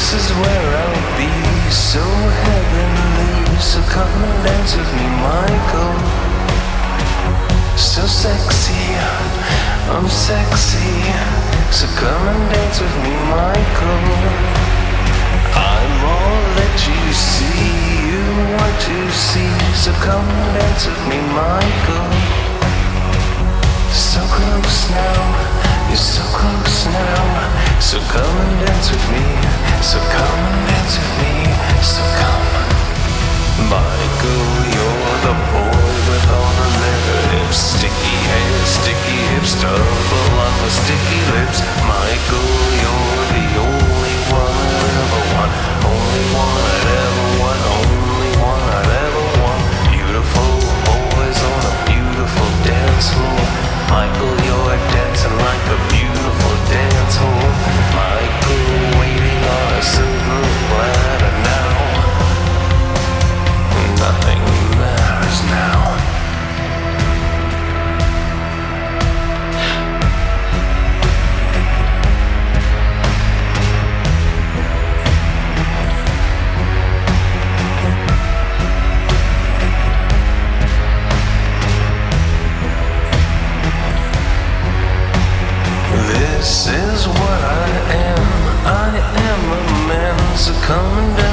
This is where I'll be, so heavenly. So come and dance with me, Michael. So sexy, I'm sexy. So come and dance with me, Michael. I'm all that you see, you want to see. So come and dance with me, Michael. So close now, you're so close now. So come and dance with me. Michael, you're the boy with all the leather sticky hair, sticky hips, double on sticky lips. Michael, you're the only one I'd ever want, only one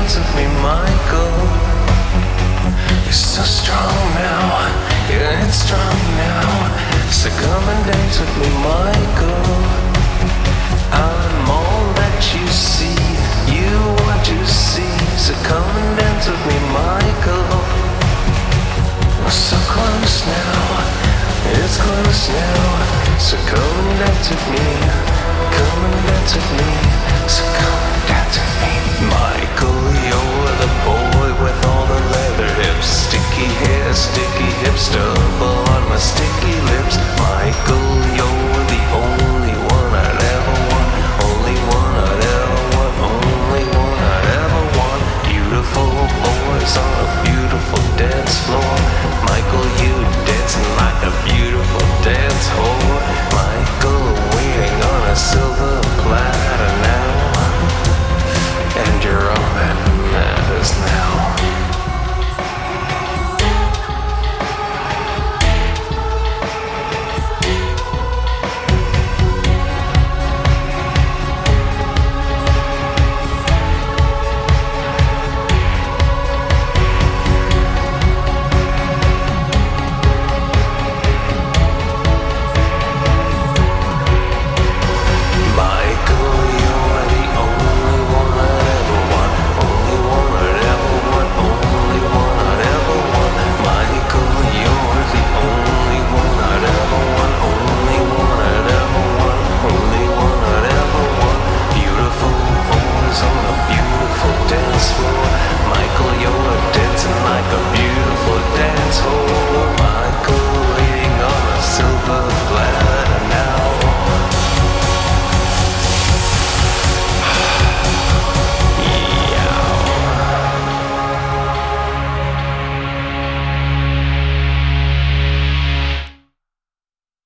dance with me, Michael. You're so strong now. Yeah, it's strong now. So come and dance with me, Michael. I'm all that you see. You want to see. So come and dance with me, Michael. We're so close now. It's close now. So come and dance with me. Come and dance with me. Michael, you're now.